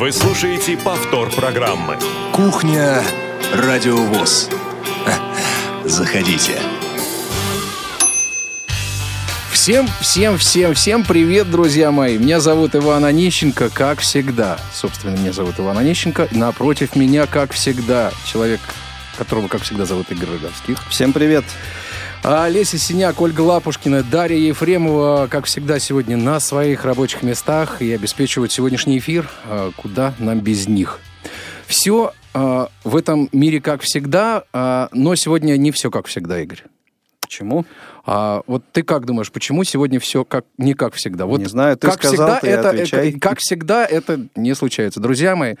Вы слушаете повтор программы. Кухня Радиовоз. Заходите. Всем, всем, всем, всем привет, друзья мои. Меня зовут Иван Онищенко, как всегда. Собственно, меня зовут Иван Онищенко. Напротив меня, как всегда, человек, которого, как всегда, зовут Игорь Роговских. Всем привет. А Леся Синяк, Ольга Лапушкина, Дарья Ефремова, как всегда, сегодня на своих рабочих местах и обеспечивают сегодняшний эфир. А Куда нам без них? Все а, в этом мире как всегда, а, но сегодня не все как всегда, Игорь. Почему? А вот ты как думаешь, почему сегодня все как не как всегда? Вот Не знаю, ты как сказал, всегда, ты и это, отвечай. это- как всегда это не случается. Друзья мои,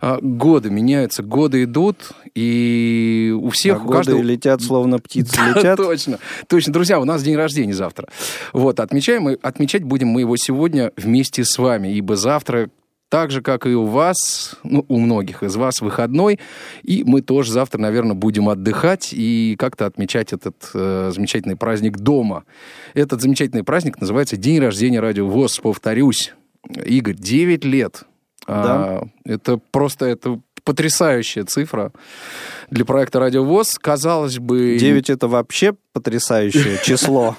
а, годы меняются, годы идут, и у всех, А у годы каждого... летят, словно птицы Да, летят. Точно, точно. Друзья, у нас день рождения завтра. Вот, отмечаем мы, отмечать будем мы его сегодня вместе с вами, ибо завтра так же, как и у вас, ну, у многих из вас выходной, и мы тоже завтра, наверное, будем отдыхать и как-то отмечать этот э, замечательный праздник дома. Этот замечательный праздник называется День рождения Радио ВОЗ, повторюсь. Игорь, 9 лет. А, это просто это потрясающая цифра для проекта Радио ВОЗ. Казалось бы... 9 это вообще потрясающее число.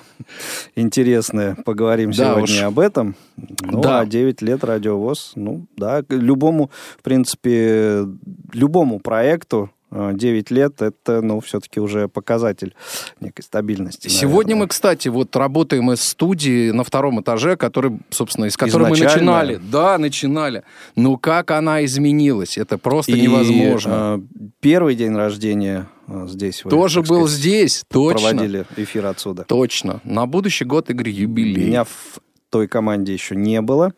Интересное. Поговорим Да сегодня уж. об этом. Ну, Да. а 9 лет радиовоз, ну, да, любому, в принципе, любому проекту 9 лет это, ну, все-таки уже показатель некой стабильности. Сегодня мы, наверное. кстати, вот работаем из студии на втором этаже, который, собственно, из которой мы Изначально. начинали. Да, начинали. Ну, как она изменилась? Это просто И, невозможно. э, первый день рождения э, здесь вы, Тоже был сказать, здесь, точно. проводили эфир отсюда. Точно. На будущий год, Игорь, юбилей. Меня в той команде еще не было,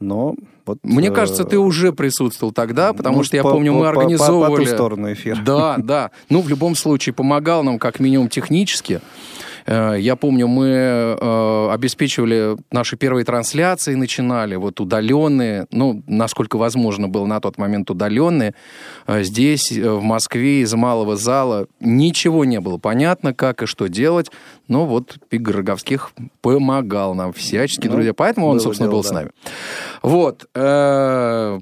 но вот... Мне э, кажется, ты уже присутствовал тогда, потому ну, что я по- помню, по- мы по- по- организовывали... По, ту сторону эфира. Да, да. Ну, в любом случае, помогал нам как минимум технически. Э, Я помню, мы э, обеспечивали наши первые трансляции, начинали вот удаленные, ну, насколько возможно было на тот момент удаленные. Э, Здесь, в Москве, из малого зала ничего не было понятно, как и что делать. Но вот Игорь Роговских помогал нам всячески, Ну, друзья. Поэтому он, собственно, дело, был с да. нами. Вот. э,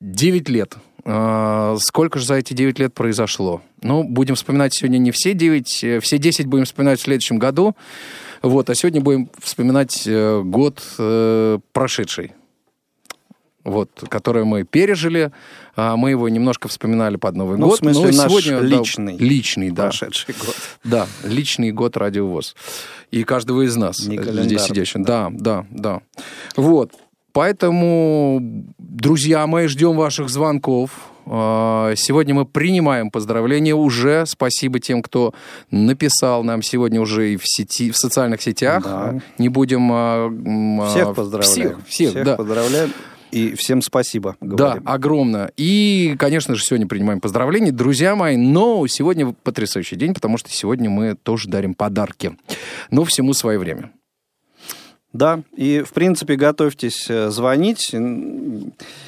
9 лет. А, Сколько же за эти 9 лет произошло? Ну, будем вспоминать сегодня не все 9, э, все 10 будем вспоминать в следующем году. Вот, а сегодня будем вспоминать э, год э, прошедший. Вот, который мы пережили. А, Мы его немножко вспоминали под Новый Ну, в год. смысле, но наш сегодня, да, личный. личный, да. Прошедший год. Да, личный год радиовоз. И каждого из нас Не здесь сидящих. Да, да, да. Вот. Поэтому, друзья мои, ждем ваших звонков. А, Сегодня мы принимаем поздравления уже. Спасибо тем, кто написал нам сегодня уже и в сети, в социальных сетях. Да. Не будем... а, а, Всех поздравляем. Всех, всех, да. поздравляем. И всем спасибо. Да, говорим. огромное. И, конечно же, сегодня принимаем поздравления, друзья мои. Но сегодня потрясающий день, потому что сегодня мы тоже дарим подарки. Но всему свое время. Да, и в принципе готовьтесь э, звонить.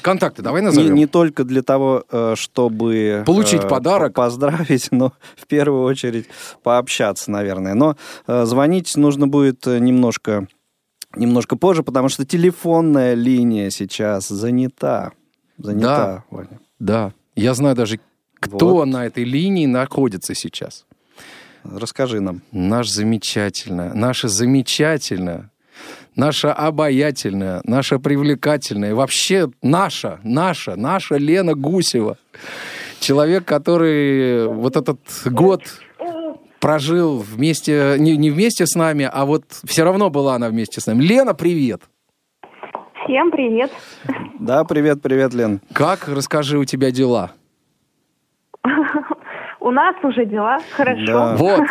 Контакты давай Не, назовем. не только для того, э, чтобы... Получить э, подарок. по- Поздравить, но в первую очередь пообщаться, наверное. Но э, звонить нужно будет э, немножко, немножко позже, потому что телефонная линия сейчас занята. Занята, Ваня. Да. Я знаю даже, кто Вот. на этой линии находится сейчас. Расскажи нам. Наш замечательная, наша замечательная, наша обаятельная, наша привлекательная, вообще наша, наша, наша Лена Гусева. Человек, который вот этот год прожил вместе, не, не вместе с нами, а вот все равно была она вместе с нами. Лена, привет! Всем привет. Да, привет, привет, Лен. Как, расскажи, у тебя дела? У нас уже дела хорошо. Да. Вот.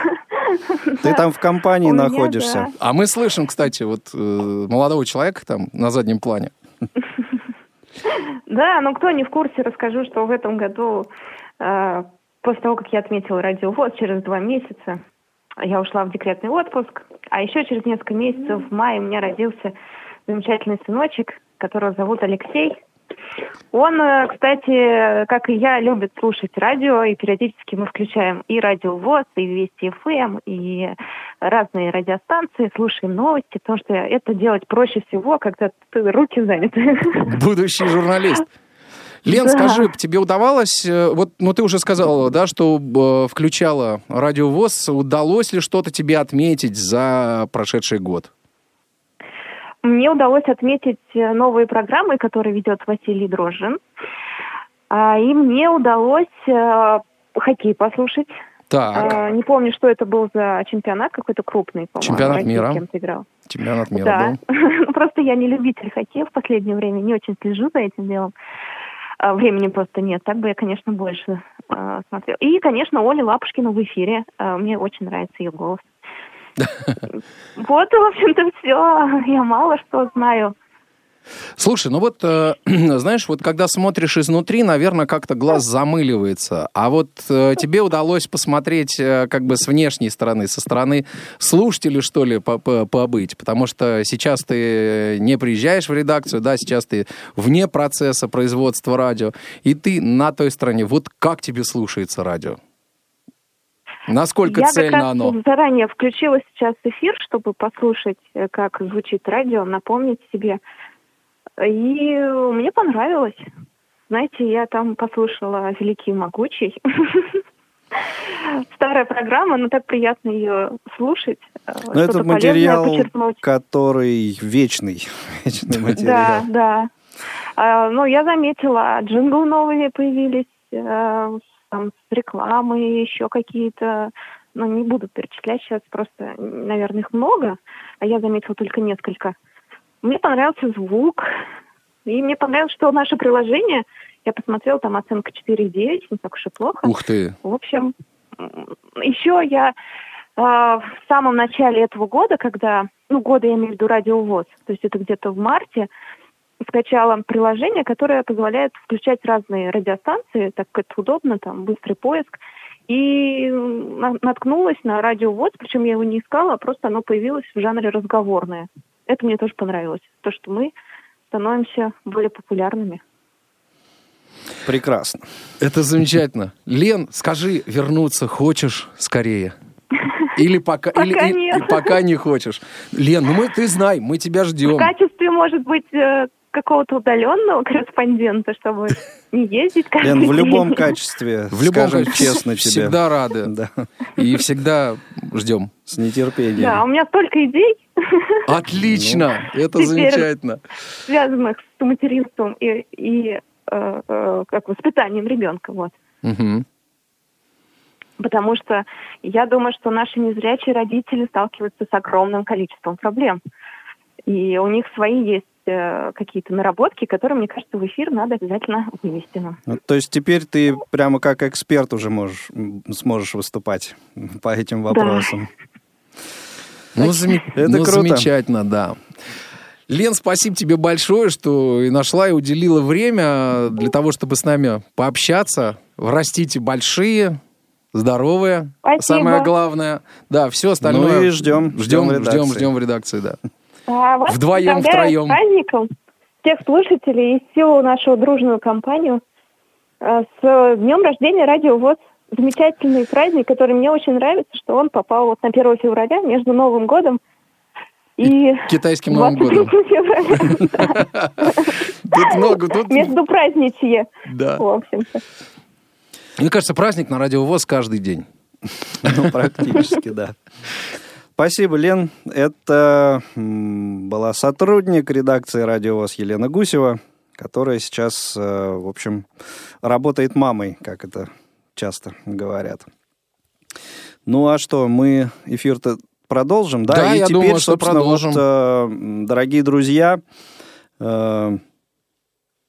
Ты там в компании находишься. А мы слышим, кстати, вот э, молодого человека там на заднем плане. Да, ну кто не в курсе, расскажу, что в этом году, э, после того, как я отметила радиовоз, через два месяца я ушла в декретный отпуск, а еще через несколько месяцев в мае у меня родился замечательный сыночек, которого зовут Алексей. Он, э, кстати, как и я, любит слушать радио, и периодически мы включаем и радио ВОЗ, и Вести ФМ, и разные радиостанции, слушаем новости, потому что это делать проще всего, когда ты руки заняты. Будущий журналист. Лен, Да. скажи, тебе удавалось, э, вот, ну ты уже сказала, да, что э, включала радиовоз, удалось ли что-то тебе отметить за прошедший год? Мне удалось отметить э, новые программы, которые ведет Василий Дрожжин. А, И мне удалось э, хоккей послушать. Так, А, Не помню, что это был за чемпионат, какой-то крупный, по-моему. Чемпионат мира. кем-то играл. чемпионат мира да. был. Ну, Просто я не любитель хоккея в последнее время, не очень слежу за этим делом. А, Времени просто нет. Так бы я, конечно, больше а, смотрела. И, конечно, Оля Лапушкина в эфире. А, Мне очень нравится ее голос. Вот, в общем-то, все. Я мало что знаю. Слушай, ну вот, э, знаешь, вот когда смотришь изнутри, наверное, как-то глаз замыливается. А вот э, тебе удалось посмотреть э, как бы с внешней стороны, со стороны слушателей, что ли, по- по- побыть. Потому что сейчас ты не приезжаешь в редакцию, да, сейчас ты вне процесса производства радио, и ты на той стороне. Вот как тебе слушается радио? Насколько я цельно как раз оно? заранее включила сейчас эфир, чтобы послушать, э, как звучит радио, напомнить себе. И мне понравилось. Знаете, я там послушала «Великий и могучий». Старая программа, но так приятно ее слушать. э, Но Ну, это материал, который вечный. Вечный Да, материал. да. А, ну, я заметила, джинглы новые появились, э, там, с рекламой, еще какие-то, ну, не буду перечислять сейчас, просто, наверное, их много, а я заметила только несколько. Мне понравился звук, и мне понравилось, что наше приложение, я посмотрела, там оценка 4,9, не так уж и плохо. Ух ты. В общем, еще я э, в самом начале этого года, когда, ну, года я имею в виду радиовоз, то есть это где-то в марте, скачала приложение, которое позволяет включать разные радиостанции, так как это удобно, там, быстрый поиск. И на- наткнулась на радиовоз, причем я его не искала, а просто оно появилось в жанре разговорное. Это мне тоже понравилось, то, что мы становимся более популярными. Прекрасно. Это замечательно. Лен, скажи, вернуться хочешь скорее? Или пока, Пока или, нет. и пока не хочешь. Лен, ну мы, ты знай, мы тебя В ждем. качестве, может быть, э, какого-то удаленного корреспондента, чтобы не ездить каждый Лен, в день. любом качестве, В любом скажем качестве честно тебе. всегда рады. Да, И всегда ждем. с нетерпением. Да, у меня столько идей, Отлично, это Теперь- замечательно. связанных с материнством и, и э, э, как воспитанием ребенка. Вот. Мгм. Потому что я думаю, что наши незрячие родители сталкиваются с огромным количеством проблем. И у них свои есть э, какие-то наработки, которые, мне кажется, в эфир надо обязательно вывести нам. Ну, то есть теперь ты прямо как эксперт уже можешь, сможешь выступать по этим вопросам. Ну, заме- Это ну, круто. замечательно, да. Лен, спасибо тебе большое, что и нашла, и уделила время для того, чтобы с нами пообщаться. Растите большие, здоровые. Спасибо. Самое главное. Да, все остальное. Ну и ждем, Ждем, ждем в ждем, ждем в редакции, да. А вас Вдвоем, втроем. Праздником всех слушателей и всю нашу дружную компанию э, с днем рождения Радио ВОЗ. Замечательный праздник, который мне очень нравится, что он попал вот на 1 февраля между Новым годом и Китайским Новым 23 годом. Тут много, тут... Между праздничье, Да. в общем-то. Мне кажется, праздник на радиовоз каждый день. Ну, практически, да. Спасибо, Лен. Это была сотрудник редакции «Радио ВОЗ» Елена Гусева, которая сейчас, э, в общем, работает мамой, как это часто говорят. Ну а что, мы эфир-то продолжим, да? Да, И я теперь, думаю, что собственно, продолжим. вот, э, дорогие друзья, э,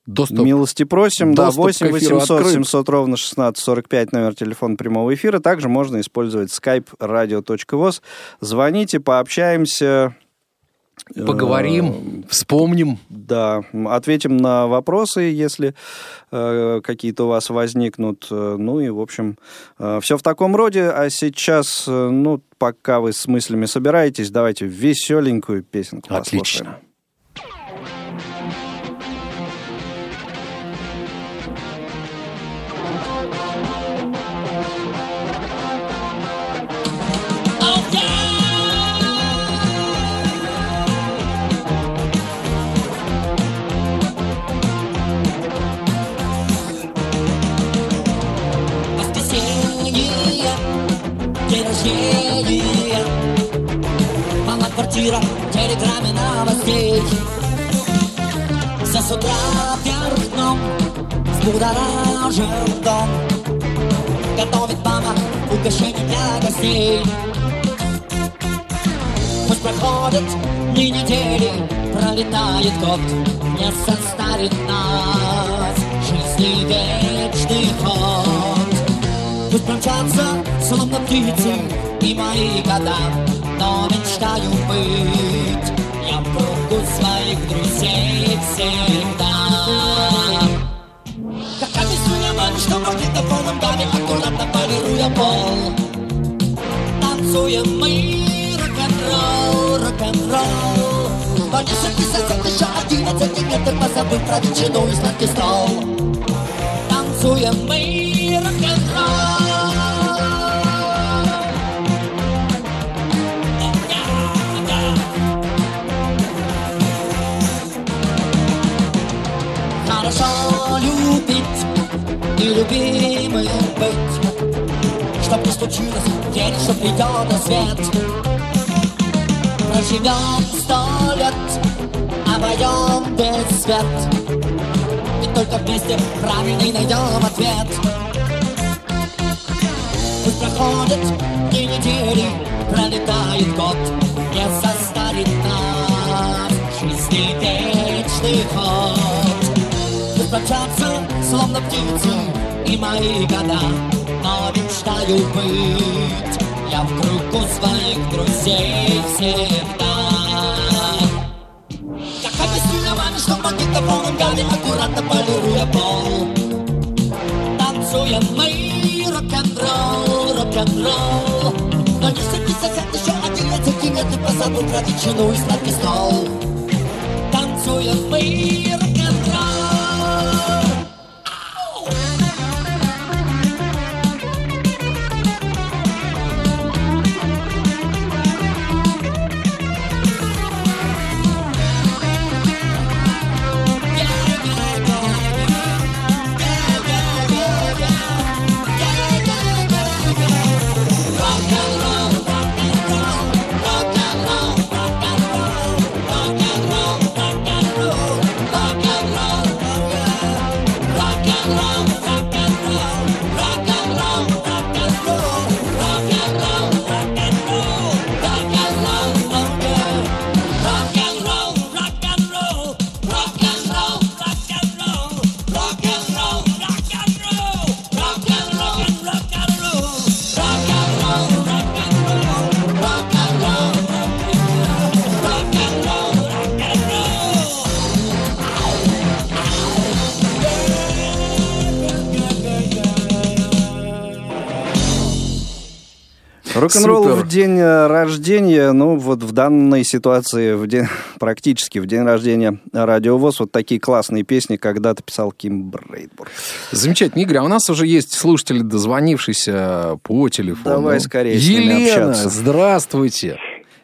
Доступ. Милости просим. Да, Доступ к 8 эфиру 800 открыт. 700 ровно 16 45 номер телефона прямого эфира. Также можно использовать skype radio.voz. Звоните, пообщаемся. Э, Поговорим, вспомним. Да, ответим на вопросы, если э, какие-то у вас возникнут. Э, Ну и, в общем, все в таком роде. А сейчас, э, ну, пока вы с мыслями собираетесь, давайте веселенькую песенку послушаем. Отлично. ветрами гостей Пусть проходят дни недели Пролетает год Не составит нас Жизни вечный ход. Пусть промчатся, словно птицы И мои года Но мечтаю быть. Я в кругу своих друзей всегда. Как объясню маме, что магнитофоном даме Аккуратно полируя пол Танцуем мы рок-н-ролл, рок-н-ролл Но не сописать еще одиннадцать метр Позабыв про ветчину и сладкий стол Танцуем мы рок-н-ролл Хорошо любить и любимым быть Чтоб не случилось день, что придет на свет. Проживем сто лет, обойдем без свет. И только вместе правильный найдем ответ. Пусть проходят дни недели, пролетает год. Не состарит нас жизни вечный ход. Пусть промчатся, словно птицы, и мои года Но мечтаю быть. Я в кругу своих друзей всегда. Как объяснила маме, что магнитофоном гали Аккуратно полируя пол. Танцуем мы рок-н-ролл, рок-н-ролл. Но не садись, еще одиннадцать метров позаду про ветчину и сладкий стол. Танцуем мы рок-н-ролл Рок-н-ролл Супер. в день э, рождения, ну вот в данной ситуации, в день, практически в день рождения радиовоз, вот такие классные песни когда-то писал Ким Брейдбург. Замечательно. Игорь, а у нас уже есть слушатели, дозвонившийся по телефону. Давай скорее с ними Елена, общаться. здравствуйте.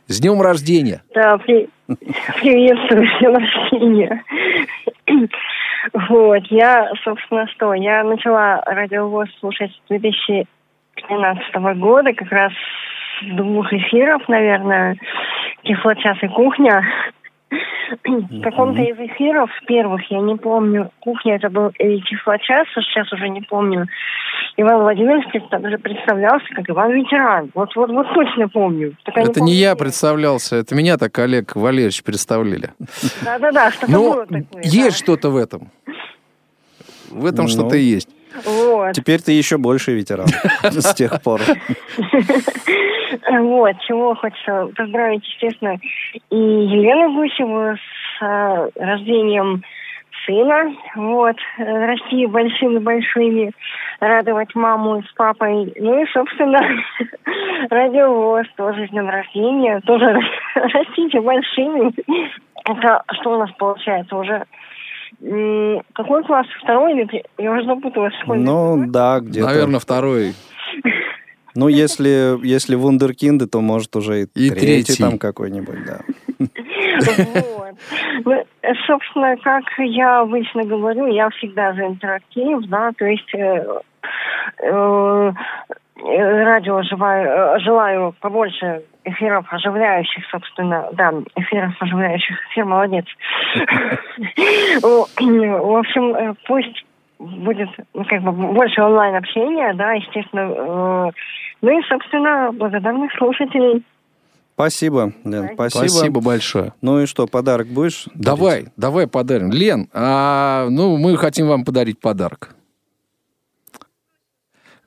С днем рождения. Да, при... приветствую, с днем рождения. Вот, я, собственно, что, я начала радиовоз слушать с 2013 года, как раз двух эфиров, наверное, «Кислочас» и «Кухня». В каком-то из эфиров первых, я не помню, «Кухня» это был или «Кислочас», а сейчас уже не помню, Иван Владимирович также представлялся как Иван Ветеран. Вот, вот, вот точно помню. Только Это не помню, я где. представлялся, это меня так Олег Валерьевич представляли. Да-да-да, что-то Ну, было такое. есть да. что-то в этом. В этом Ну. что-то есть. Вот. Теперь ты еще больше ветеран с тех пор. Вот, чего хочется поздравить, естественно, и Елену Гусеву с э, рождением сына, вот, э, расти большими-большими, радовать маму с папой, ну и, собственно, радиовоз тоже с днем рождения, тоже растите большими. Это что у нас получается уже? Какой класс? Второй или Я уже запуталась. в школе. Ну да, где-то. Наверное, второй. Ну, если, если вундеркинды, то может уже и, И третий, третий. там какой-нибудь, да. Вот. Ну, э, собственно, как я обычно говорю, я всегда за интерактив, да, то есть э, э, радио желаю, э, желаю побольше эфиров оживляющих, собственно, да, эфиров оживляющих. Эфир молодец. В общем, э, пусть будет ну, как бы больше онлайн общения, да, естественно. Ну и, собственно, благодарных слушателей. Спасибо, Лен, спасибо. Спасибо большое. Ну и что, подарок будешь? Давай, дарить? давай подарим. Лен, а, ну, мы хотим вам подарить подарок.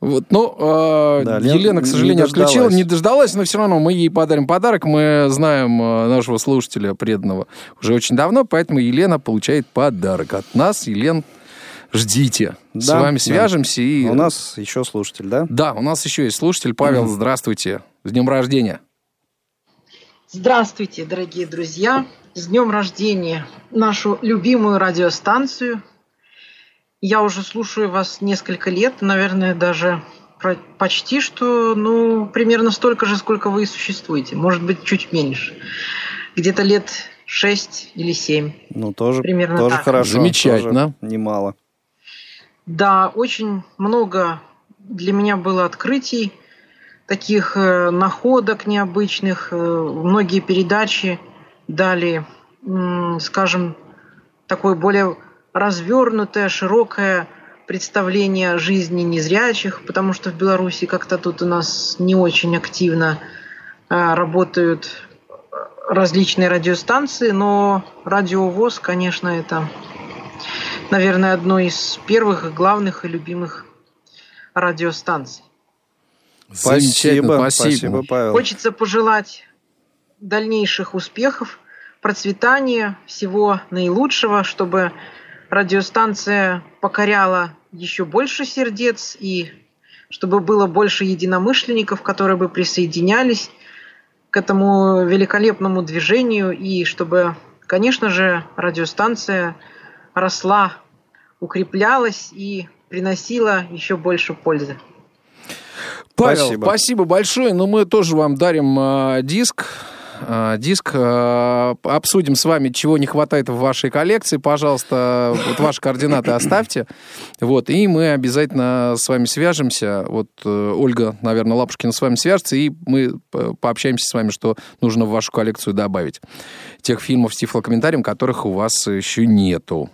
Вот, ну, э, Да, Лен Елена, к не сожалению, дождалась. отключила, не дождалась, но все равно мы ей подарим подарок. Мы знаем э, нашего слушателя преданного уже очень давно, поэтому Елена получает подарок от нас. Елен, ждите. С Да, вами да. свяжемся. И... У нас еще слушатель, да? Да, у нас еще есть слушатель. Павел, здравствуйте. С днем рождения. Здравствуйте, дорогие друзья! С днем рождения нашу любимую радиостанцию. Я уже слушаю вас несколько лет, наверное, даже почти что, ну, примерно столько же, сколько вы и существуете. Может быть, чуть меньше. Где-то лет шесть или семь. Ну, тоже, Примерно тоже так. хорошо. Замечательно. тоже немало. Да, очень много для меня было открытий, таких э, находок необычных. Э, многие передачи дали, скажем, такое более развернутое, широкое представление жизни незрячих, потому что в Беларуси как-то тут у нас не очень активно э, работают различные радиостанции, но радиовоз, конечно, это наверное, одной из первых, главных и любимых радиостанций. Спасибо, спасибо, Павел. Хочется пожелать дальнейших успехов, процветания, всего наилучшего, чтобы радиостанция покоряла еще больше сердец и чтобы было больше единомышленников, которые бы присоединялись к этому великолепному движению и чтобы, конечно же, радиостанция росла, укреплялась и приносила еще больше пользы. Павел, Спасибо. спасибо, большое. Но мы тоже вам дарим э, диск. Э, диск. э, обсудим с вами, чего не хватает в вашей коллекции. Пожалуйста, вот ваши координаты оставьте. Вот, и мы обязательно с вами свяжемся. Вот э, Ольга, наверное, Лапушкина с вами свяжется, и мы э, пообщаемся с вами, что нужно в вашу коллекцию добавить. Тех фильмов с тифлокомментарием, которых у вас еще нету.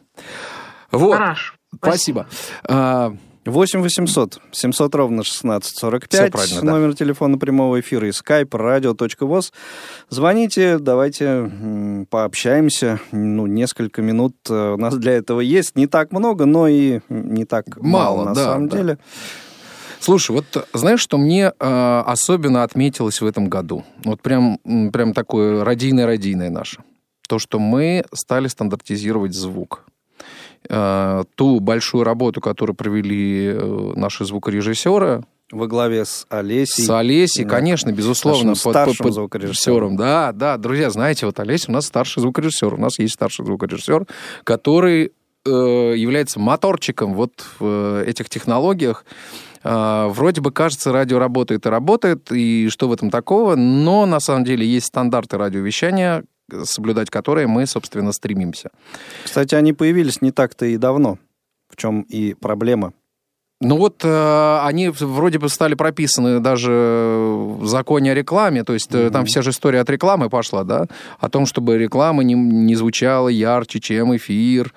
Вот. Хорошо. Спасибо. А, 8 800 700 ровно 16 Всё 45. правильно, да. Номер телефона прямого эфира и skype radio.voz. Звоните, давайте пообщаемся. Ну, несколько минут э, у нас для этого есть. Не так много, но и не так мало, Мало, на да, самом да. деле. Слушай, вот знаешь, что мне э, особенно отметилось в этом году? Вот прям, прям такое радийное-радийное наше. То, что мы стали стандартизировать звук. Э, ту большую работу, которую провели э, наши звукорежиссеры Во главе с Олесей. с Олесей, да. конечно, безусловно. Нашим старшим звукорежиссером. Да, да, друзья, знаете, вот Олеся у нас старший звукорежиссер. У нас есть старший звукорежиссер, который э, является моторчиком вот в э, этих технологиях. Э, Вроде бы кажется, радио работает и работает, и что в этом такого, но на самом деле есть стандарты радиовещания, соблюдать которые мы, собственно, стремимся. Кстати, они появились не так-то и давно. В чем и проблема. Ну вот э, они вроде бы стали прописаны даже в законе о рекламе, то есть э, там вся же история от рекламы пошла, да, о том, чтобы реклама не, не звучала ярче, чем эфир,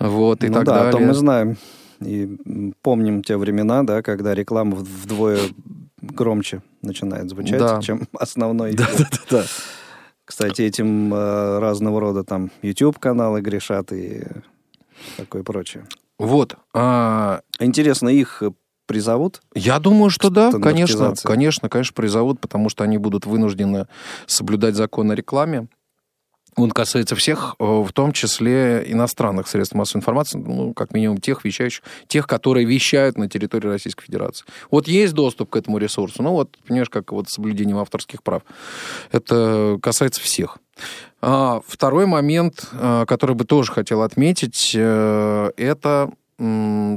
вот, и ну так да, далее. а то мы знаем. И помним те времена, да, когда реклама вдвое громче начинает звучать, Да. чем основной Да, эфир. да, да. Кстати, этим э, разного рода там YouTube-каналы грешат и такое прочее. Вот. а, Интересно, их призовут? Я думаю, что да, конечно, конечно, конечно, призовут, потому что они будут вынуждены соблюдать закон о рекламе. Он касается всех, э, в том числе иностранных средств массовой информации, ну, как минимум тех вещающих, тех, которые вещают на территории Российской Федерации. Вот есть доступ к этому ресурсу, ну вот, понимаешь, как вот соблюдением авторских прав. Это касается всех. А, второй момент, э, который бы тоже хотел отметить, э, это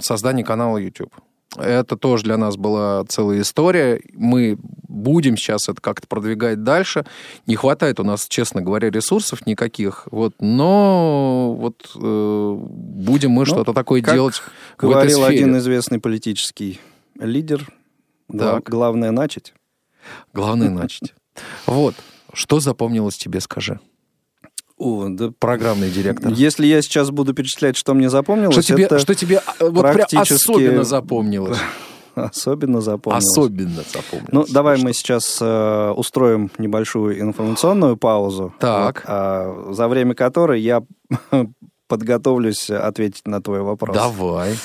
создание канала YouTube. Это тоже для нас была целая история. Мы будем сейчас это как-то продвигать дальше. Не хватает у нас, честно говоря, ресурсов никаких. Вот, но вот э, будем мы Ну, что-то такое как делать в этой Говорил сфере. один известный политический лидер, Так. Главное начать. Главное начать. Вот. Что запомнилось тебе, скажи? О, да Программный директор. Если я сейчас буду перечислять, что мне запомнилось, Что тебе, это что тебе а, вот прям практически- особенно запомнилось? особенно запомнилось. Особенно запомнилось. Ну, давай Что- мы сейчас э, устроим небольшую информационную паузу. Так. Вот, а, за время которой я подготовлюсь ответить на твой вопрос. Давай.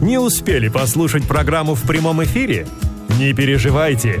Не успели послушать программу в прямом эфире? Не переживайте.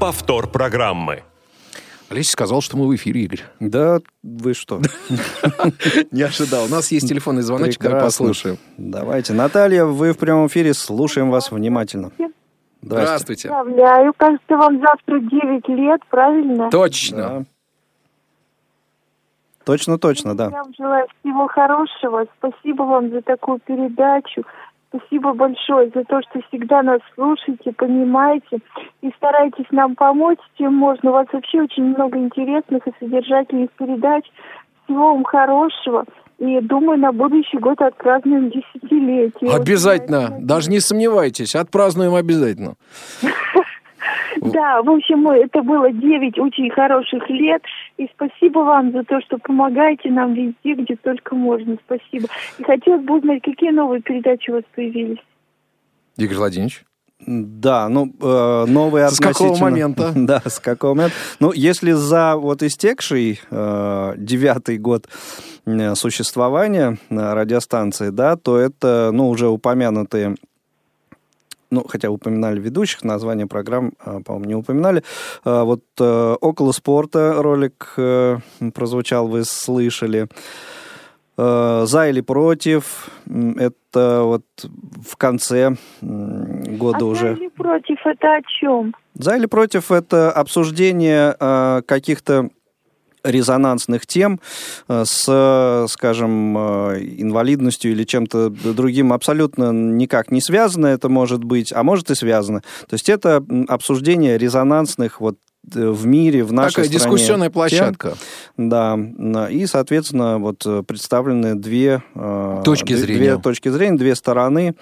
Повтор программы. Олеся сказал, что мы в эфире, Игорь. Да, вы что? Не ожидал. У нас есть телефонный звоночек, давай послушаем. Давайте. Наталья, вы в прямом эфире, слушаем вас внимательно. Здравствуйте. Поздравляю. Кажется, вам завтра 9 лет, правильно? Точно. Точно, точно, да. Я вам желаю всего хорошего. Спасибо вам за такую передачу. Спасибо большое за то, что всегда нас слушаете, понимаете и стараетесь нам помочь, чем можно. У вас вообще очень много интересных и содержательных передач. Всего вам хорошего. И думаю, на будущий год отпразднуем десятилетие. Обязательно. Даже не сомневайтесь. Отпразднуем обязательно. Да, в общем, это было 9 очень хороших лет. И спасибо вам за то, что помогаете нам везде, где только можно. Спасибо. И хотелось бы узнать, какие новые передачи у вас появились. Игорь Владимирович. Да, ну, э, новые С какого относительно- момента? Да, с какого момента. Ну, если за вот истекший э, девятый год э, существования э, радиостанции, да, то это, ну, уже упомянутые ну, хотя упоминали ведущих, название программ, э, по-моему, не упоминали. Э, Вот э, «Около спорта» ролик прозвучал, вы слышали. «За или против» это вот в конце года а уже. «За или против это о чем? За или против это обсуждение каких-то резонансных тем э, с, скажем, э, инвалидностью или чем-то другим абсолютно никак не связано это может быть, а может и связано. То есть это обсуждение резонансных вот в мире, в нашей Такая стране дискуссионная тем. площадка. Да, на- и, соответственно, вот э, представлены две э, Точки две- зрения. две точки зрения, две стороны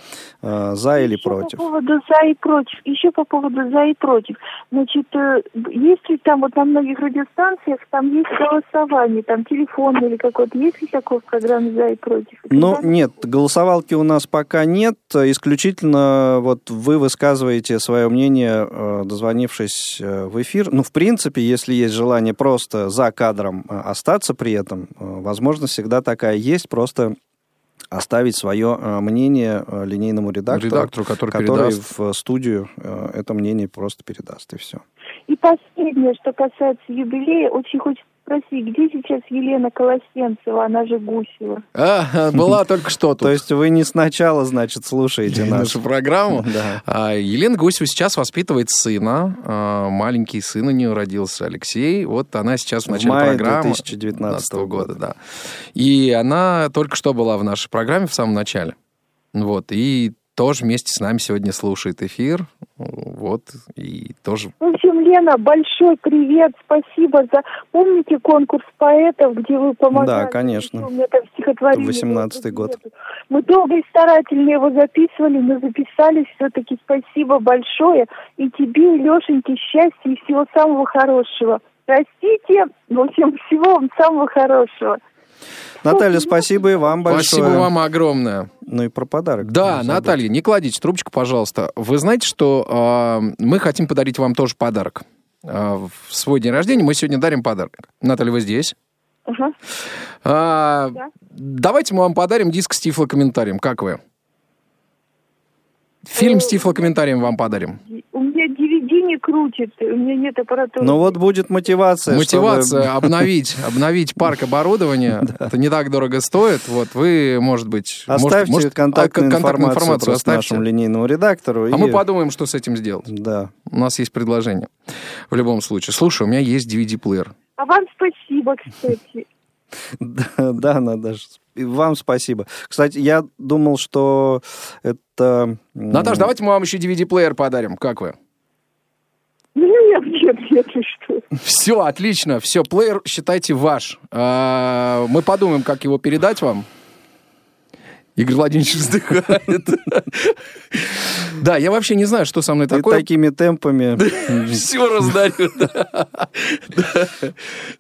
э, за или Еще против. По поводу за и против. Еще по поводу за и против. Значит, э, есть ли там вот на многих радиостанциях там есть голосование, там телефон или какой-то, есть ли такое в программе за и против? Ну, нет, голосовалки у нас пока нет. Исключительно вот вы высказываете свое мнение, э, дозвонившись э, в эфир. Ну, в принципе, если есть желание просто за кадром э, остаться при этом, э, возможность всегда такая есть, просто оставить свое э, мнение линейному редактору, Редактору, который, который передаст. в студию это мнение просто передаст, и все. И последнее, что касается юбилея, очень хочется спросить, где сейчас Елена Колосенцева, она же Гусева? А, была только что тут. То есть вы не сначала, значит, слушаете нашу программу. Да. А, Елена Гусева сейчас воспитывает сына. А, Маленький сын у нее родился, Алексей. Вот она сейчас в начале программы. 2019 года, да. И она только что была в нашей программе в самом начале. Вот. И тоже вместе с нами сегодня слушает эфир. Вот. И тоже... В общем, Лена, большой привет, спасибо за... Помните конкурс поэтов, где вы помогали? Да, конечно. У меня там стихотворение. 18-й год. Мы долго и старательно его записывали, мы записали все-таки. Спасибо большое. И тебе, и Лешеньке, счастья и всего самого хорошего. Простите, в общем, всего вам самого хорошего. Наталья, спасибо и вам большое. Спасибо вам огромное. Ну и про подарок. Да. Наталья, не кладите трубочку, пожалуйста. Вы знаете, что э, мы хотим подарить вам тоже подарок. Э, в свой день рождения мы сегодня дарим подарок. Наталья, вы здесь? Ага. А, Да. Давайте мы вам подарим диск с тифлокомментарием. Как вы? Фильм с тифлокомментарием вам подарим. У не крутит, у меня нет аппаратуры. Ну вот будет мотивация. Мотивация чтобы- обновить, обновить парк оборудования. Это не так дорого стоит. Вот вы, может быть, Оставьте контактную а, контактную информацию, нашему линейному редактору. А мы подумаем, что с этим сделать. Да. У нас есть предложение. В любом случае. Слушай, у меня есть DVD-плеер. А вам спасибо, кстати. Да, Наташа. Вам спасибо. Кстати, я думал, что это... м, Наташ, давайте мы вам еще DVD-плеер подарим. Как вы? Ну, нет, нет, нет, что. Все, отлично. Все, плеер, считайте, ваш. А, Мы подумаем, как его передать вам. Игорь Владимирович вздыхает. Да, я вообще не знаю, что со мной Ты такое. такими темпами... Все раздарю.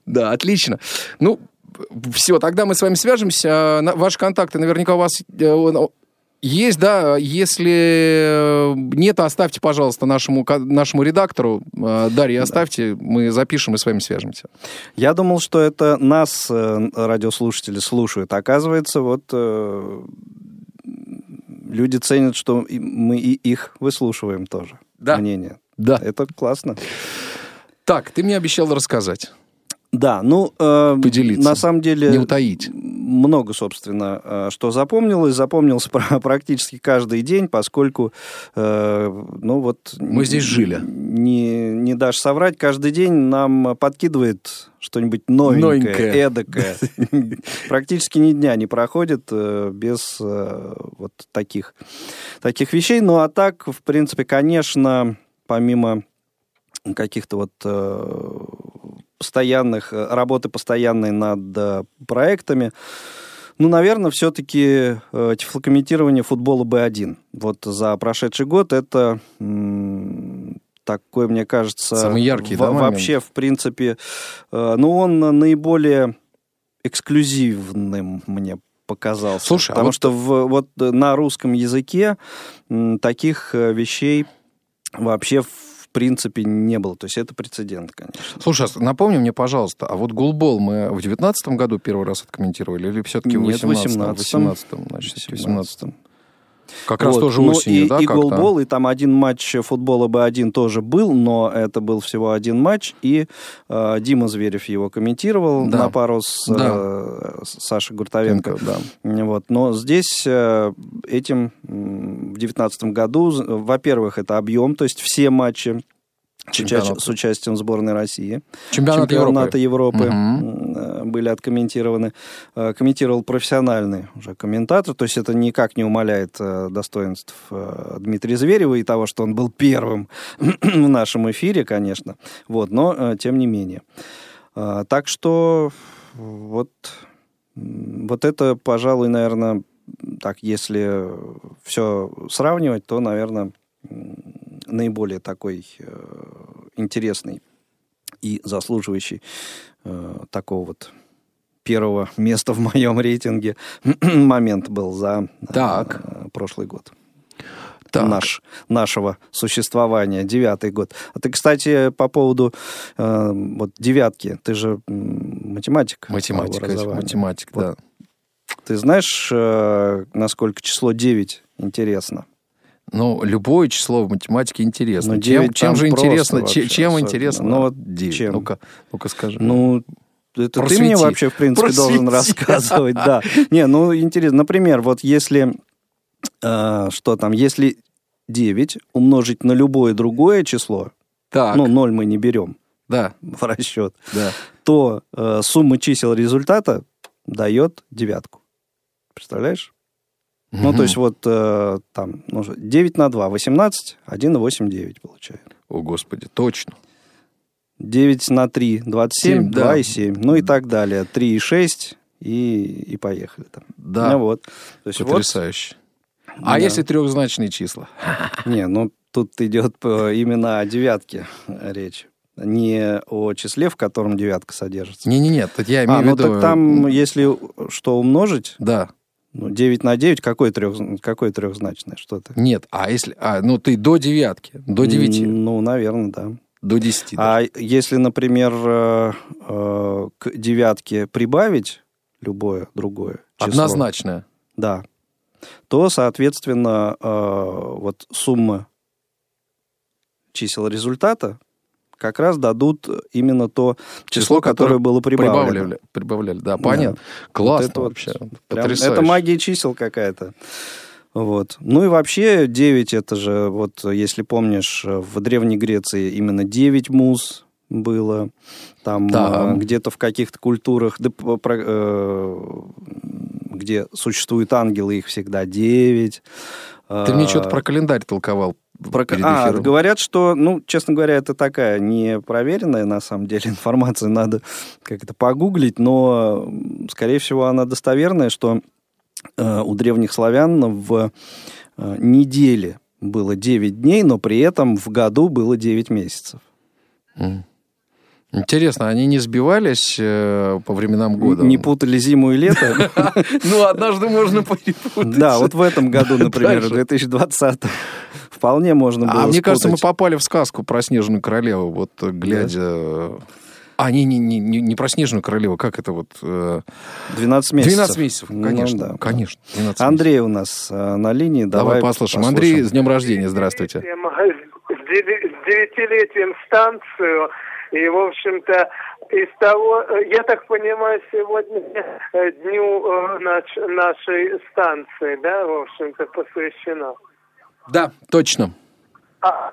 Да. Отлично. Ну, все, тогда мы с вами свяжемся. На- Ваши контакты наверняка у вас э, есть, да. Если э, нет, оставьте, пожалуйста, нашему, нашему редактору. Э, Дарья, оставьте, мы запишем и с вами свяжемся. Я думал, что это нас э, радиослушатели слушают. Оказывается, вот люди ценят, что мы и их выслушиваем тоже. Да. Мнение. Да. Это классно. Так, ты мне обещал рассказать. Да, ну, э, Поделиться. на самом деле... Не утаить. Много, собственно, э, что запомнилось. Запомнился про- практически каждый день, поскольку, э, ну вот... Мы здесь жили. Не, не дашь соврать, каждый день нам подкидывает что-нибудь новенькое, Новенькое. эдакое. Практически ни дня не проходит э, без вот таких, таких вещей. Ну, а так, в принципе, конечно, помимо каких-то вот э, постоянных, э, работы постоянной над э, проектами, ну, наверное, все-таки э, тифлокомментирование футбола Б1. Вот за прошедший год это такой, мне кажется... Самый яркий, во- да, момент? Вообще, в принципе, ну, он наиболее эксклюзивным мне показался. Слушай, а потому вот- что в, вот на русском языке таких вещей вообще в принципе не было. То есть это прецедент, конечно. Слушай, а напомни мне, пожалуйста, а вот гулбол мы в девятнадцатом году первый раз откомментировали или все-таки в Нет, в 18-м? 18-м. 18-м, значит, В 18-м. Как раз Вот. тоже Ну, осенью, и, да, и голбол, и там один матч футбола Б1 тоже был, но это был всего один матч, и э, Дима Зверев его комментировал Да. на пару с, Да. э, Сашей Гуртовенко. Да. Вот. Но здесь э, этим в девятнадцатом году, з- во-первых, это объем, то есть все матчи с, участием сборной России. Чемпионат Чемпионата Европы. Европы, Мгм. Были откомментированы. Э, Комментировал профессиональный уже комментатор, то есть это никак не умаляет э, достоинств э, Дмитрия Зверева и того, что он был первым в нашем эфире, конечно. Вот, но тем не менее. Э, Так что вот, вот это, пожалуй, наверное, так, если все сравнивать, то, наверное, наиболее такой интересный и заслуживающий такого вот первого места в моем рейтинге момент был за э, Так. прошлый год. Так. Наш, нашего существования, девятый год. А ты, кстати, по поводу э, вот девятки, ты же математик. образованию. математик, Вот. да. Ты знаешь, э, насколько число 9 интересно? Ну, любое число в математике интересно. Ну, чем, чем же интересно? вообще че- чем особенно. интересно? Ну, вот девять? чем? Ну-ка, ну-ка скажи. Ну, это ты Просвети. мне вообще, в принципе, должен Просвети. рассказывать, да. Не, ну, интересно. Например, вот если, э, что там, если 9 умножить на любое другое число, так, ну, 0 мы не берем да, в расчет, да. то э, сумма чисел результата дает девятку. Представляешь? Ну, то есть вот э, там ну, 9 на 2, 18, 1,8, 9 получает. О, Господи, точно. 9 на 3, 27, Семь, да. 2 и 7, ну и так далее. 3 и 6, и, и поехали там. Да, Ну вот. То есть вот, потрясающе. А Да. если трехзначные числа? не, ну тут идет э, именно о девятке речь. Не о числе, в котором девятка содержится. Не-не-не, тут я имею А, в ну виду... так там, если что умножить, Да, ну, 9 на 9, какое, трех, какое трехзначное? Что то нет, а если... А, ну, ты до девятки, до девяти, Ну, наверное, да. До десяти. А если, например, э, э, к девятке прибавить любое другое число, Однозначная. да, то, соответственно, э, вот сумма чисел результата как раз дадут именно то число, Число, которое которое было прибавлено. Прибавляли, прибавляли, да, понятно. Классно Вот это вот вообще. Прям Потрясающе. это магия чисел какая-то. Вот. Ну и вообще 9 это же, вот если помнишь, в Древней Греции именно 9 муз было. Там Да. э, где-то в каких-то культурах, да, п- про- э, где существуют ангелы, их всегда 9. Ты мне что-то про календарь толковал Про... перед А, эфиром. говорят, что, ну, честно говоря, это такая непроверенная, на самом деле, информация, надо как-то погуглить, но, скорее всего, она достоверная, что у древних славян в э, неделе было 9 дней, но при этом в году было 9 месяцев. Интересно, они не сбивались э, по временам года? Не путали зиму и лето. Ну, однажды можно перепутать. Да, вот в этом году, например, Дальше. 2020 вполне можно было А мне кажется, мы попали в сказку про Снежную королеву, вот э, глядя... А, не, не, не, не не про Снежную королеву, как это вот... э, 12 месяцев. 12 месяцев, Ну конечно, да. конечно. 12 Андрей у нас э, на линии. месяцев. Давай, Давай, послушаем. Андрей, с днем рождения, здравствуйте. с девятилетием станцию. И, в общем-то, из того, э, я так понимаю, сегодня э, дню э, нашей станции, да, в общем-то, посвящено. Да, точно. А,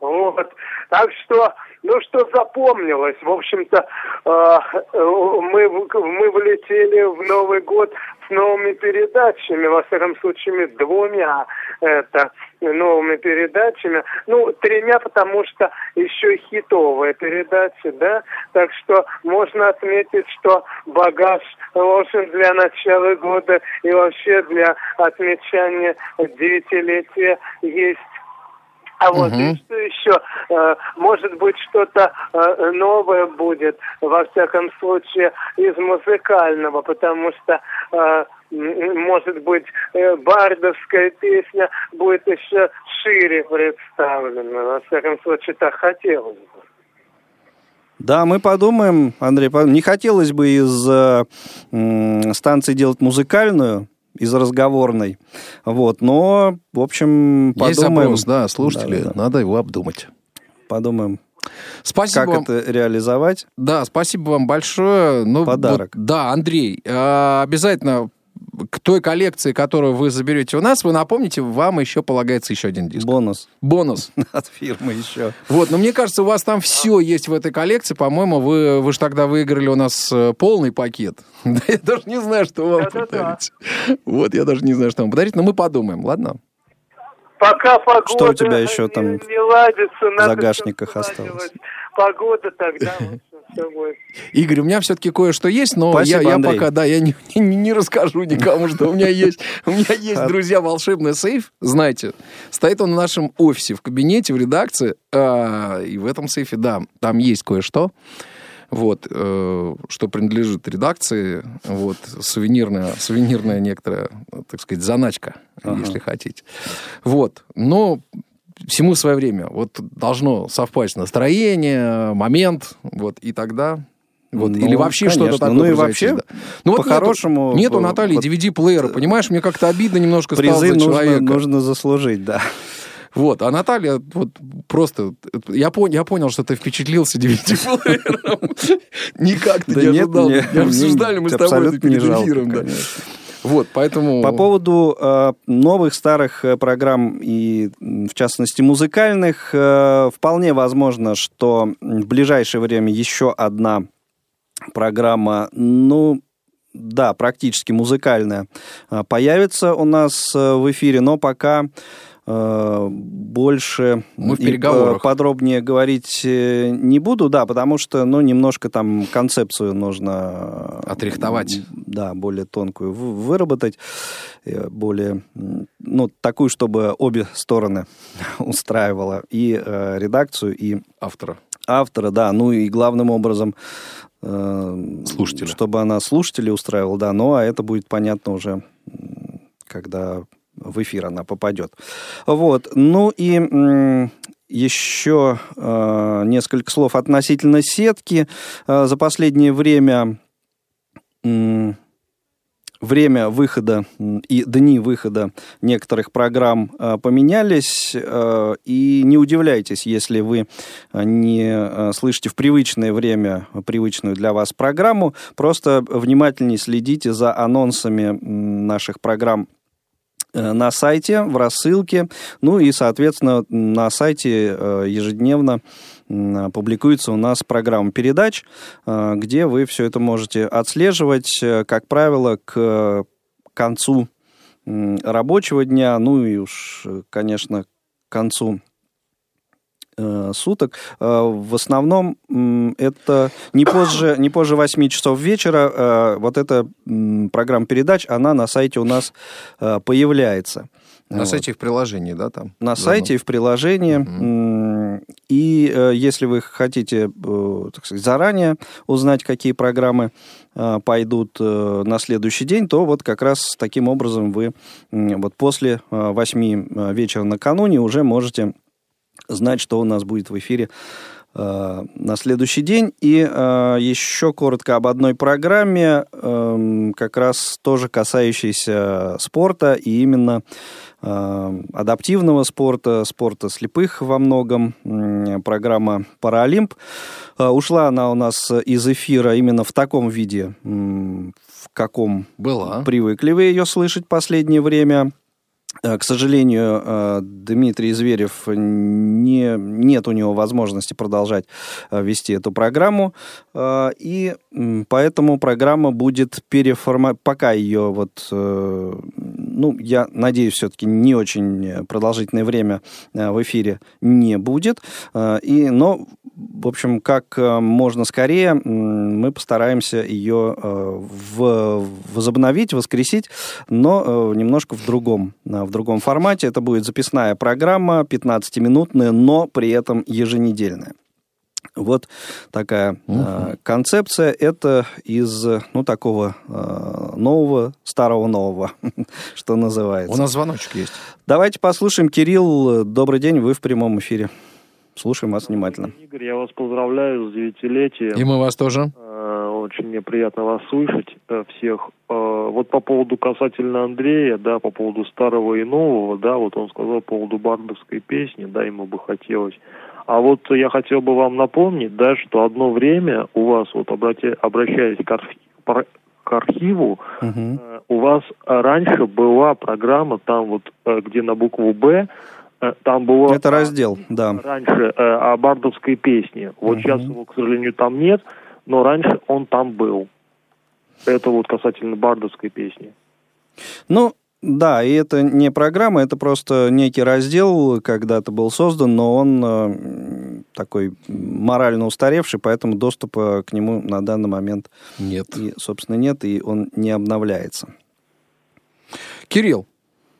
вот. Так что, ну что запомнилось, в общем-то, э, э, мы, мы влетели в Новый год с новыми передачами, во всяком случае, двумя это, новыми передачами. Ну, тремя, потому что еще хитовая передача, да, так что можно отметить, что багаж, общем, для начала года и вообще для отмечания девятилетия есть а вот Мгм. и что еще? Э, Может быть, что-то э, новое будет, во всяком случае, из музыкального, потому что, э, может быть, бардовская песня будет еще шире представлена. Во всяком случае, так хотелось бы. Да, мы подумаем, Андрей, не хотелось бы из э, станции делать музыкальную, из разговорной, вот, но, в общем, Есть подумаем. запрос, да, слушатели, Да, да, надо его обдумать. Подумаем, Спасибо как вам. это реализовать. Да, спасибо вам большое. Ну, Подарок. вот, да, Андрей, э, обязательно к той коллекции, которую вы заберете у нас, вы напомните, вам еще полагается еще один диск. Бонус Бонус. от фирмы еще. Вот, но мне кажется, у вас там все есть в этой коллекции. По-моему, вы, вы же тогда выиграли у нас э, полный пакет. Да, я даже не знаю, что вам подарить. Вот, я даже не знаю, что вам подарить, но мы подумаем, ладно? Пока погода Что у тебя еще там не, не ладится, надо загашниках осталось? Погода тогда, в все будет. Игорь, у меня все-таки кое-что есть, но Спасибо, я, я Андрей. пока, да, я не, не- не расскажу никому, что у меня есть. У меня есть, друзья, волшебный сейф, знаете. Стоит он в нашем офисе, в кабинете, в редакции. а, и в этом сейфе, да, там есть кое-что. Вот, э, что принадлежит редакции, вот, сувенирная, сувенирная некоторая, так сказать, заначка, если хотите. Вот, но всему свое время. Вот должно совпасть настроение, момент, вот, и тогда... Вот, Ну, или вообще что-то такое Ну и вообще, да. Ну, вот по-хорошему, Нету, нету Натальи вот, DVD-плеера, понимаешь? Мне как-то обидно немножко стало за нужно, человека. нужно заслужить, да. Вот, а Наталья вот просто... Я, пон- я понял, что ты впечатлился DVD-плеером. Никак ты не ожидал. обсуждали мы с тобой это перед эфиром. Вот, поэтому... По поводу э, новых, старых э, программ и, в частности, музыкальных, э, вполне возможно, что в ближайшее время еще одна программа, ну, да, практически музыкальная, э, появится у нас э, в эфире, но пока больше Мы в переговорах. э, подробнее говорить э, не буду, да, потому что, ну, немножко там концепцию нужно... э, Отрихтовать. Да, более тонкую вы- выработать, э, более, ну, такую, чтобы обе стороны устраивала и э, редакцию, и Автора. автора, да, ну и главным образом э, Слушателя. чтобы она слушателей устраивала, да, ну а это будет понятно уже, когда в эфир она попадет. Вот, ну и еще э, несколько слов относительно сетки. Э, за последнее время м, время выхода и дни выхода некоторых программ э, поменялись. э, И не удивляйтесь, если вы э, не э, слышите в привычное время привычную для вас программу. Просто внимательнее следите за анонсами наших программ э, на сайте, в рассылке. Ну и, соответственно, на сайте э, ежедневно публикуется у нас программа передач, э, где вы все это можете отслеживать, э, как правило, к концу рабочего дня, ну и уж, э, конечно, к концу э, суток. Э, В основном это не позже, не позже 8 часов вечера. э, Вот эта программа передач, она на сайте у нас э, появляется. На Вот. сайте и в приложении, да, там? На Заодно. сайте и в приложении. М, И э, если вы хотите, э, так сказать, заранее узнать, какие программы э, пойдут э, на следующий день, то вот как раз таким образом вы вот после 8 вечера накануне уже можете знать, что у нас будет в эфире э, на следующий день. И э, еще коротко об одной программе, эм, как раз тоже касающейся спорта, и именно э, адаптивного спорта, спорта слепых во многом. Программа «Паралимп». Э, Ушла она у нас из эфира именно в таком виде, в каком Была. привыкли вы ее слышать последнее время. Э, К сожалению, э, Дмитрий Зверев не, нет у него возможности продолжать э, вести эту программу, и поэтому программа будет переформа... Пока ее вот, э, ну, я надеюсь, все-таки не очень продолжительное время э, в эфире не будет, Э, и, но, в общем, как э, можно скорее мы постараемся ее э, возобновить, воскресить, но э, немножко в другом, э, в другом формате. Это будет записная программа, 15-минутная, но при этом еженедельная. Вот такая э, концепция. Это из, ну, такого э, нового, старого нового, что называется. У нас звоночек есть. Давайте послушаем. Кирилл, добрый день, вы в прямом эфире. Слушаем вас внимательно. Игорь, я вас поздравляю с девятилетием. И мы вас тоже. Э, Очень мне приятно вас слышать э, всех. Э, Вот по поводу касательно Андрея, да, по поводу старого и нового, да, вот он сказал по поводу бардовской песни, да, ему бы хотелось. А вот я хотел бы вам напомнить, да, что одно время у вас, вот обрати- обращаясь к, архи- к архиву, Мгм. Э, у вас раньше была программа, там вот, э, где на букву «Б», э, там было Это раздел, да. раньше э, о бардовской песне. Вот Мгм. сейчас его, к сожалению, там нет, но раньше он там был. Это вот касательно бардовской песни. Ну, да, и это не программа, это просто некий раздел, когда-то был создан, но он э, такой морально устаревший, поэтому доступа к нему на данный момент Нет. и, собственно, нет, и он не обновляется. Кирилл,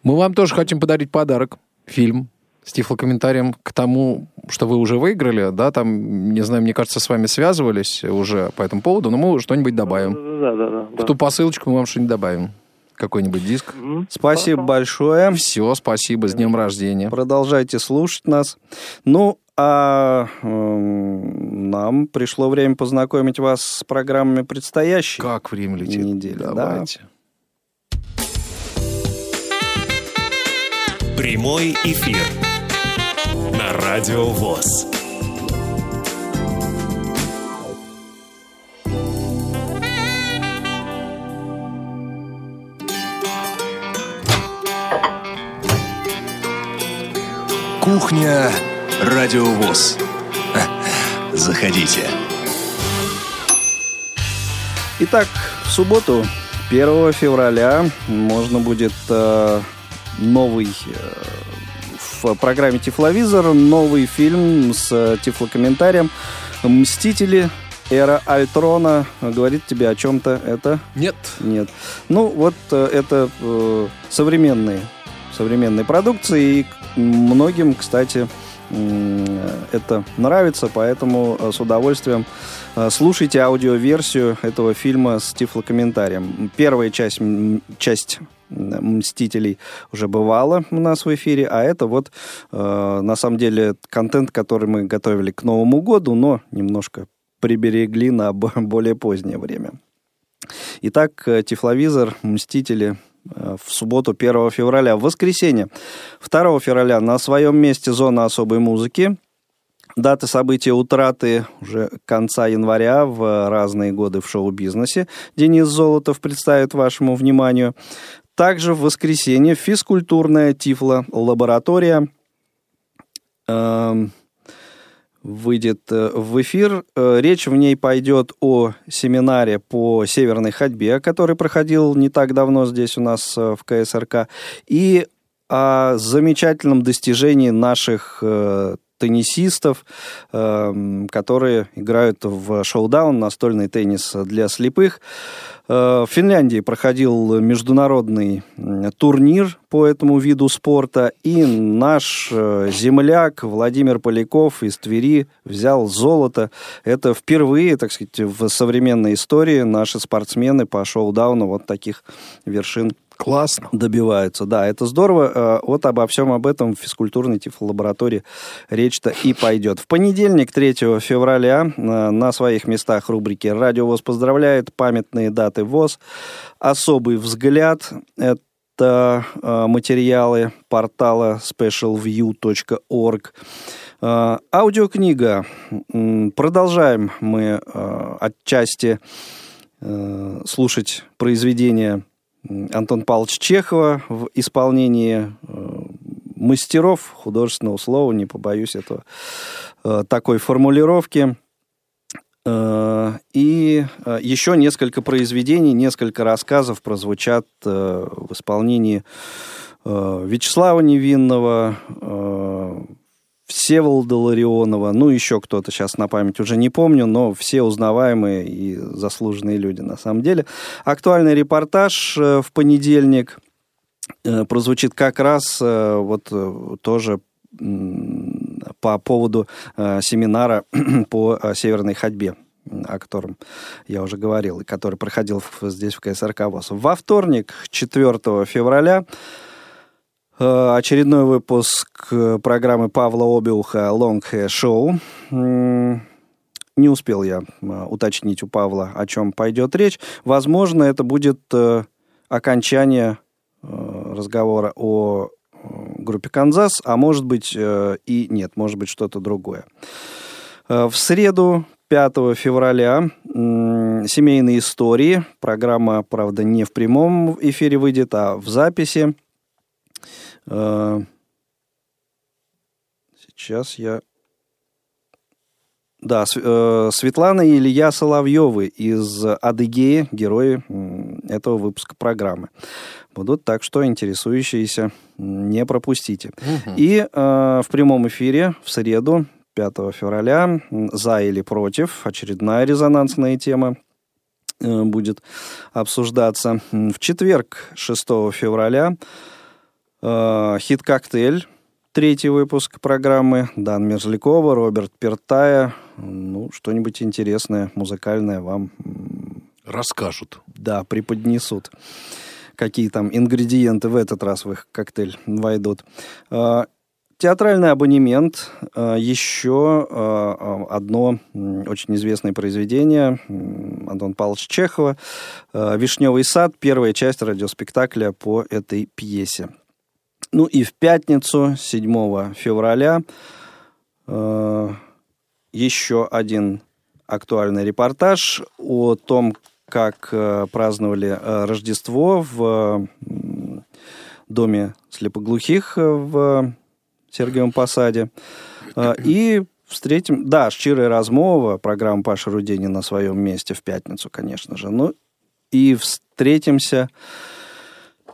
мы вам тоже хотим подарить подарок. Фильм с тифлокомментарием к тому, что вы уже выиграли, да, там, не знаю, мне кажется, с вами связывались уже по этому поводу, но мы что-нибудь добавим. Да, да, да. В ту посылочку мы вам что-нибудь добавим. Какой-нибудь диск. Спасибо большое. Все, спасибо, с днем рождения. Продолжайте слушать нас. Ну, а эм, нам пришло время познакомить вас с программами предстоящей. Как время летит. Недели, да. Давайте. Прямой эфир на Радио ВОЗ. Кухня Радио ВОЗ. Заходите. Итак, в субботу, 1 февраля, можно будет э, новый э, в программе Тифловизор новый фильм с э, тифлокомментарием «Мстители. Эра Альтрона». Говорит тебе о чем-то это? Нет. Нет. Ну, вот э, это э, современные, современные продукции, и многим, кстати, это нравится, поэтому э, с удовольствием э, слушайте аудиоверсию этого фильма с тифлокомментарием. Первая часть, часть «Мстителей» уже бывала у нас в эфире, а это вот, э, на самом деле, контент, который мы готовили к Новому году, но немножко приберегли на бо- более позднее время. Итак, Тифловизор, Мстители в субботу 1 февраля. В воскресенье 2 февраля на своем месте зона особой музыки. Даты события утраты уже конца января в разные годы в шоу-бизнесе. Денис Золотов представит вашему вниманию. Также в воскресенье физкультурная Тифла лаборатория эм, выйдет э, в эфир. Э, речь в ней пойдет о семинаре по северной ходьбе, который проходил не так давно здесь у нас э, в КСРК, и о замечательном достижении наших теннисистов, которые играют в шоу-даун, настольный теннис для слепых. Э, в Финляндии проходил международный турнир по этому виду спорта, и наш э, земляк Владимир Поляков из Твери взял золото. Это впервые, так сказать, в современной истории наши спортсмены по шоу-дауну вот таких вершин Классно. Добиваются, да, это здорово. Э, вот обо всем об этом в физкультурной тифлолаборатории речь-то и пойдет. В понедельник, 3 февраля, э, на своих местах рубрики «Радио ВОЗ поздравляет», памятные даты ВОЗ, особый взгляд, это э, материалы портала specialview.org. Аудиокнига. Продолжаем мы отчасти слушать произведения Антон Павлович Чехова в исполнении э, мастеров художественного слова, не побоюсь этого, э, такой формулировки. Э, и еще несколько произведений, несколько рассказов прозвучат в исполнении Вячеслава Невинного, Всеволода Ларионова, ну, еще кто-то сейчас на память уже не помню, но все узнаваемые и заслуженные люди на самом деле. Актуальный репортаж э, в понедельник э, прозвучит как раз э, вот тоже по поводу семинара по северной ходьбе о котором я уже говорил, и который проходил здесь в КСРК ВОЗ. Во вторник, 4 февраля, очередной выпуск э, программы Павла Обиуха «Long Hair Show». Не успел я э, уточнить у Павла, о чем пойдет речь. Возможно, это будет окончание разговора о группе «Канзас», а может быть и нет, может быть что-то другое. В среду, 5 февраля, «Семейные истории». Программа, правда, не в прямом эфире выйдет, а в записи. Э, сейчас я... Да, э, Светлана и Илья Соловьевы из Адыгеи, герои этого выпуска программы. Будут, так что интересующиеся не пропустите. Угу. И э, в прямом эфире в среду, 5 февраля, «За или против», очередная резонансная тема э, будет обсуждаться. В четверг, 6 февраля, Э, Хит-коктейль, третий выпуск программы. Дан Мерзлякова, Роберт Пертая. Ну, что-нибудь интересное, музыкальное вам... Расскажут. Да, преподнесут. Какие там ингредиенты в этот раз в их коктейль войдут. Э, театральный абонемент. Э, еще одно очень известное произведение Антон Павлович Чехова. «Вишневый сад». Первая часть радиоспектакля по этой пьесе. Ну и в пятницу, 7 февраля, э, еще один актуальный репортаж о том, как э, праздновали э, Рождество в э, доме слепоглухих э, в Сергиевом Посаде. Э, и встретим... Да, «Щирая размова», программа Паши Рудени на своем месте в пятницу, конечно же. Ну и встретимся...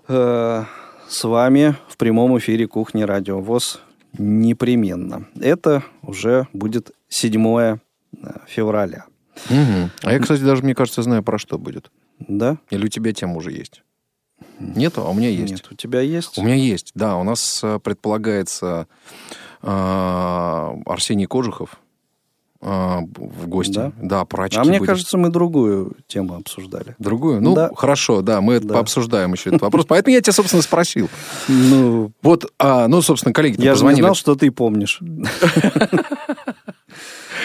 Э, с вами в прямом эфире Кухни Радио ВОЗ непременно. Это уже будет 7 э, февраля. Угу. А я, кстати, даже, мне кажется, знаю, про что будет. Да? Или у тебя тема уже есть? Нет, а у меня есть. Нет, у тебя есть? У меня есть, да. У нас э, предполагается э, Арсений Кожухов, в гости. Да, да про очки А мне будет. кажется, мы другую тему обсуждали. Другую? Ну, да. хорошо, да, мы да. пообсуждаем еще этот вопрос. Поэтому я тебя, собственно, спросил. Ну, вот, а, ну, собственно, коллеги Я же не знал, что ты помнишь.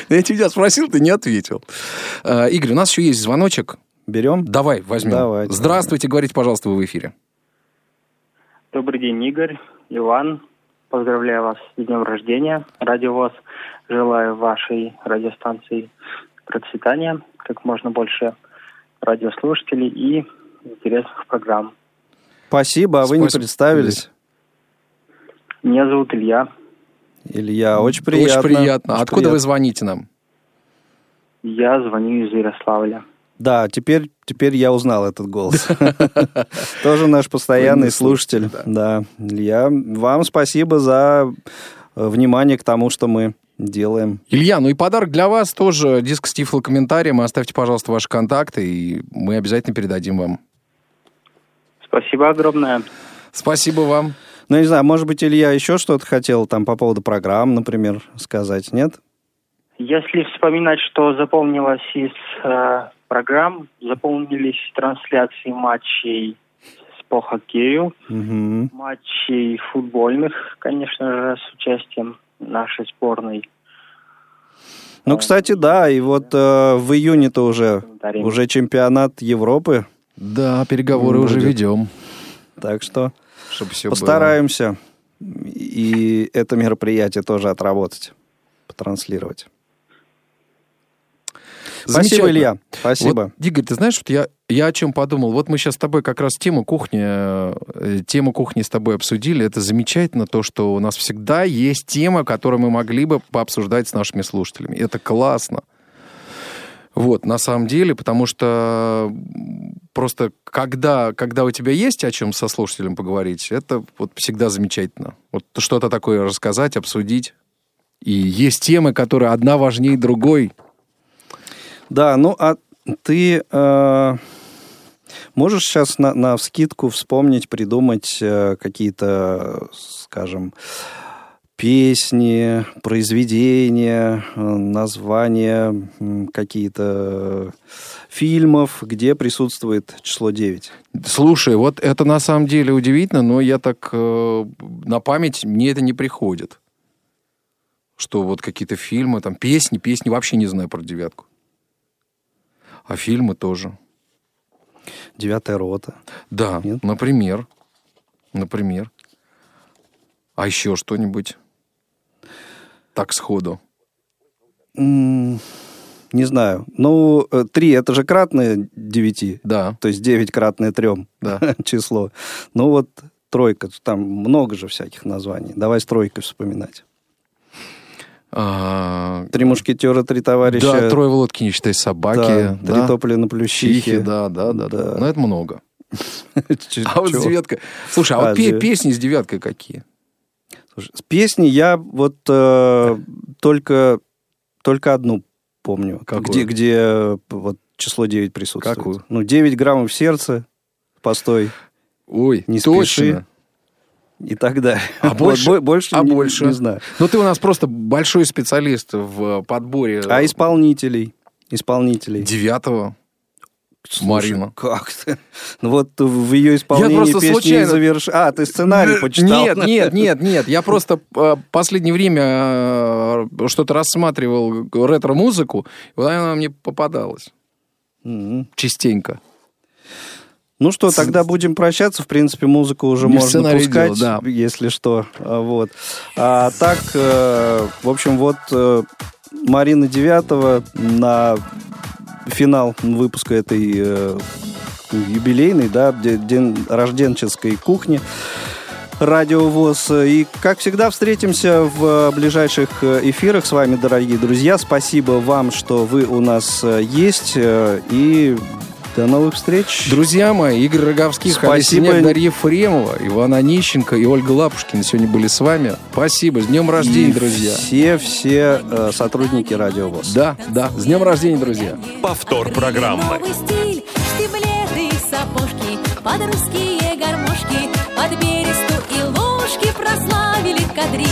Я тебя спросил, ты не ответил. А, Игорь, у нас еще есть звоночек. Берем? Давай, возьмем. Давайте. Здравствуйте, говорите, пожалуйста, вы в эфире. Добрый день, Игорь, Иван. Поздравляю вас с днем рождения. Радио ВОЗ. Желаю вашей радиостанции процветания, как можно больше радиослушателей и интересных программ. Спасибо, а вы не Спасибо. представились? Меня зовут Илья. Илья, очень приятно. Очень приятно. Очень Откуда вы приятно. звоните нам? Я звоню из Ярославля. Да, теперь, теперь я узнал этот голос. Тоже наш постоянный слушатель. Да. Илья, вам спасибо за э, внимание к тому, что мы делаем. Илья, ну и подарок для вас тоже. Диск с тифлокомментарием. Оставьте, пожалуйста, ваши контакты, и мы обязательно передадим вам. Спасибо огромное. Спасибо вам. Ну, не знаю, может быть, Илья еще что-то хотел там по поводу программ, например, сказать, нет? Если вспоминать, что запомнилось из э, программ, запомнились трансляции матчей по хоккею, Мгм. матчей футбольных, конечно же, с участием нашей сборной. Ну, кстати, да, и вот э, в июне-то уже, уже чемпионат Европы, Да, переговоры уже Будет. ведем. так что Чтобы все постараемся и это мероприятие тоже отработать, потранслировать. Спасибо. Илья. Спасибо. Вот, Игорь, ты знаешь, вот я, я о чем подумал? Вот мы сейчас с тобой как раз тему кухни, э, тему кухни с тобой обсудили. Это замечательно, то, что у нас всегда есть тема, которую мы могли бы пообсуждать с нашими слушателями. Это классно. Вот, на самом деле, потому что просто когда, когда у тебя есть о чем со слушателем поговорить, это вот всегда замечательно. Вот что-то такое рассказать, обсудить. И есть темы, которые одна важнее другой. Да, ну а ты э, можешь сейчас на, на вскидку вспомнить, придумать э, какие-то, скажем, песни, произведения, э, названия какие-то фильмов, где присутствует число 9? Слушай, вот это на самом деле удивительно, но я так э, на память мне это не приходит. Что вот какие-то фильмы, там песни, песни вообще не знаю про девятку. А фильмы тоже. Девятая рота. Да, Нет? например. Например. А еще что-нибудь? Так сходу. Не знаю. Ну, э, три это же кратное девяти. Да, То есть 9 кратное трем да. число. Ну вот тройка, там много же всяких названий. Давай с тройкой вспоминать. А, Три мушкетера, три товарища. да, трое в лодке, не считай собаки. да, да. Три тополя на плющихе. Да, да, да, да. Да. Но это много. А вот девяткой... Слушай, а, А, вот девят- песни с девяткой какие? Слушай, с песни я вот э, только, только одну помню. Где, где э, вот число 9 присутствует. Какую? Ну, 9 граммов в сердце, постой Ой, Не точно. спеши. И так далее. А больше? бо- больше А не, больше? не знаю. Ну, ты у нас просто большой специалист в подборе А исполнителей? Исполнителей. девятого. Слушай, Марина. Как ты? Ну вот в ее исполнении песни случайно- заверш... А, ты сценарий почитал? Нет, нет, нет, нет. Я просто э, последнее время э, что-то рассматривал ретро-музыку, и она мне попадалась частенько. Ну что, тогда будем прощаться. В принципе, музыку уже Без можно пускать, дела, да. если что. А, Вот. А так, э, в общем, вот э, Марина Девятого на финал выпуска этой э, юбилейной, да, де- день рожденческой кухни. Радио ВОЗ. И, как всегда, встретимся в ближайших эфирах с вами, дорогие друзья. Спасибо вам, что вы у нас есть. И до новых встреч. Друзья мои, Игорь Роговских, Спасибо. Алисиняк, Дарья Ефремова, Иван Онищенко и Ольга Лапушкина сегодня были с вами. Спасибо. С днем рождения, И друзья. Все-все э, сотрудники Радио ВОЗ. Да, да. С днем рождения, друзья. Повтор программы. Новый стиль, штиблеты сапожки, под русские гармошки, под бересту и ложки прославили кадри.